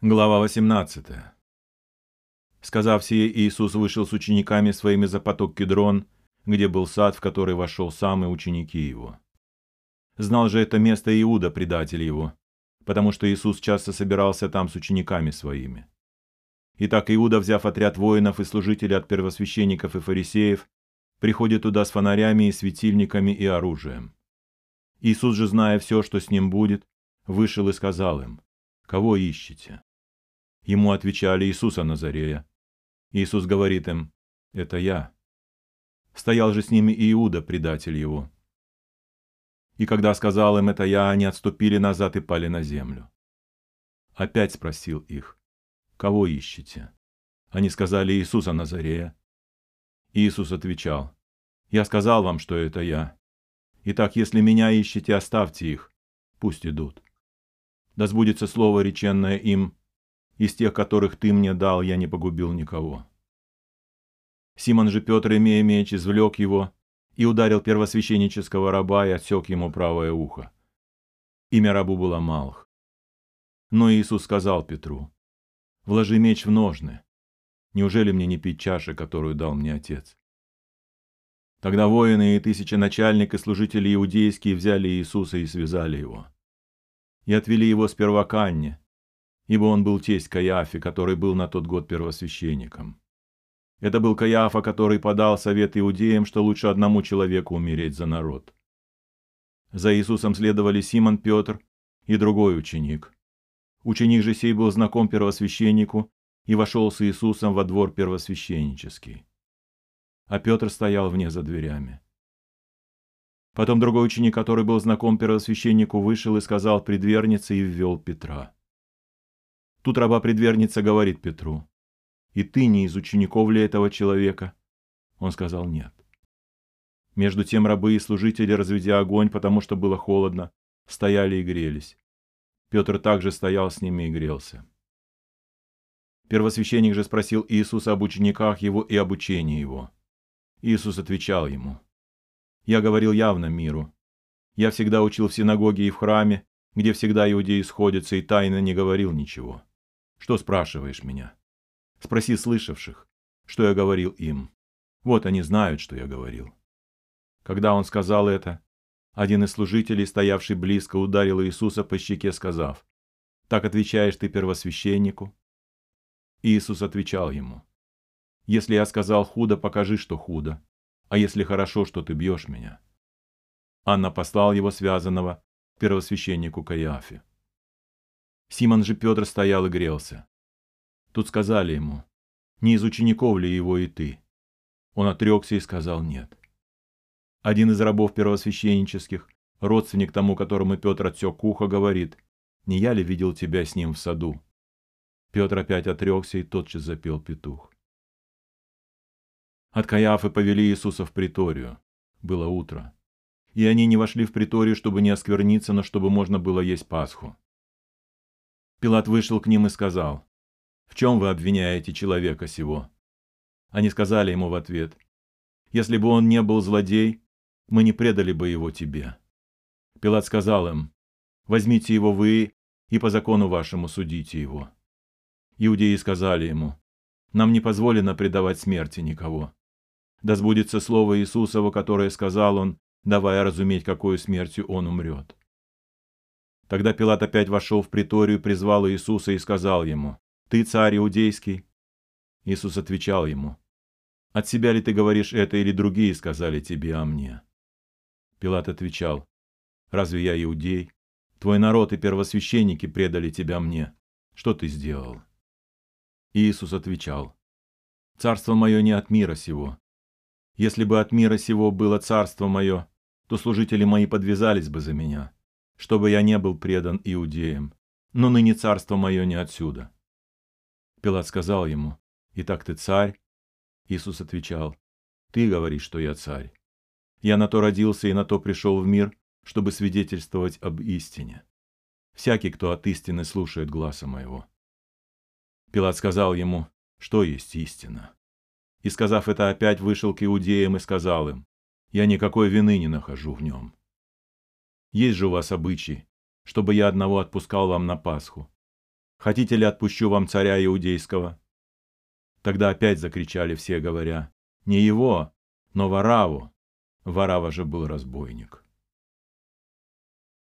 Глава 18. Сказав сие, Иисус вышел с учениками своими за поток Кедрон, где был сад, в который вошел сам и ученики его. Знал же это место Иуда, предатель его, потому что Иисус часто собирался там с учениками своими. Итак, Иуда, взяв отряд воинов и служителей от первосвященников и фарисеев, приходит туда с фонарями и светильниками и оружием. Иисус же, зная все, что с ним будет, вышел и сказал им, «Кого ищете?» Ему отвечали Иисуса Назарея. Иисус говорит им, «Это я». Стоял же с ними Иуда, предатель его. И когда сказал им это я, они отступили назад и пали на землю. Опять спросил их, «Кого ищете?» Они сказали Иисуса Назарея. Иисус отвечал, «Я сказал вам, что это я. Итак, если меня ищете, оставьте их, пусть идут. Да сбудется слово, реченное им, из тех, которых ты мне дал, я не погубил никого. Симон же Петр, имея меч, извлек его и ударил первосвященнического раба и отсек ему правое ухо. Имя рабу было Малх. Но Иисус сказал Петру, «Вложи меч в ножны. Неужели мне не пить чаши, которую дал мне Отец?» Тогда воины и тысячи начальник и служители иудейские взяли Иисуса и связали его. И отвели его сперва к Анне, ибо он был тесть Каяфе, который был на тот год первосвященником. Это был Каяфа, который подал совет иудеям, что лучше одному человеку умереть за народ. За Иисусом следовали Симон Петр и другой ученик. Ученик же сей был знаком первосвященнику и вошел с Иисусом во двор первосвященнический. А Петр стоял вне за дверями. Потом другой ученик, который был знаком первосвященнику, вышел и сказал предвернице и ввел Петра. Тут раба-предверница говорит Петру, «И ты не из учеников ли этого человека?» Он сказал «нет». Между тем рабы и служители, разведя огонь, потому что было холодно, стояли и грелись. Петр также стоял с ними и грелся. Первосвященник же спросил Иисуса об учениках его и об учении его. Иисус отвечал ему, «Я говорил явно миру. Я всегда учил в синагоге и в храме, где всегда иудеи сходятся, и тайно не говорил ничего. Что спрашиваешь меня? Спроси слышавших, что я говорил им. Вот они знают, что я говорил. Когда он сказал это, один из служителей, стоявший близко, ударил Иисуса по щеке, сказав, «Так отвечаешь ты первосвященнику?» Иисус отвечал ему, «Если я сказал худо, покажи, что худо, а если хорошо, что ты бьешь меня». Анна послал его связанного первосвященнику Каиафе. Симон же Петр стоял и грелся. Тут сказали ему, не из учеников ли его и ты? Он отрекся и сказал нет. Один из рабов первосвященнических, родственник тому, которому Петр отсек ухо, говорит, не я ли видел тебя с ним в саду? Петр опять отрекся и тотчас запел петух. От Каяфы повели Иисуса в приторию. Было утро. И они не вошли в приторию, чтобы не оскверниться, но чтобы можно было есть Пасху. Пилат вышел к ним и сказал, «В чем вы обвиняете человека сего?» Они сказали ему в ответ, «Если бы он не был злодей, мы не предали бы его тебе». Пилат сказал им, «Возьмите его вы и по закону вашему судите его». Иудеи сказали ему, «Нам не позволено предавать смерти никого. Да сбудется слово Иисусово, которое сказал он, давая разуметь, какой смертью он умрет». Тогда Пилат опять вошел в приторию, призвал Иисуса и сказал ему, «Ты царь иудейский?» Иисус отвечал ему, «От себя ли ты говоришь это, или другие сказали тебе о мне?» Пилат отвечал, «Разве я иудей? Твой народ и первосвященники предали тебя мне. Что ты сделал?» Иисус отвечал, «Царство мое не от мира сего. Если бы от мира сего было царство мое, то служители мои подвязались бы за меня чтобы я не был предан иудеям, но ныне царство мое не отсюда. Пилат сказал ему, «Итак ты царь?» Иисус отвечал, «Ты говоришь, что я царь. Я на то родился и на то пришел в мир, чтобы свидетельствовать об истине. Всякий, кто от истины слушает гласа моего». Пилат сказал ему, что есть истина. И, сказав это, опять вышел к иудеям и сказал им, «Я никакой вины не нахожу в нем. Есть же у вас обычаи, чтобы я одного отпускал вам на Пасху. Хотите ли отпущу вам царя иудейского?» Тогда опять закричали все, говоря, «Не его, но Вараву». Варава же был разбойник.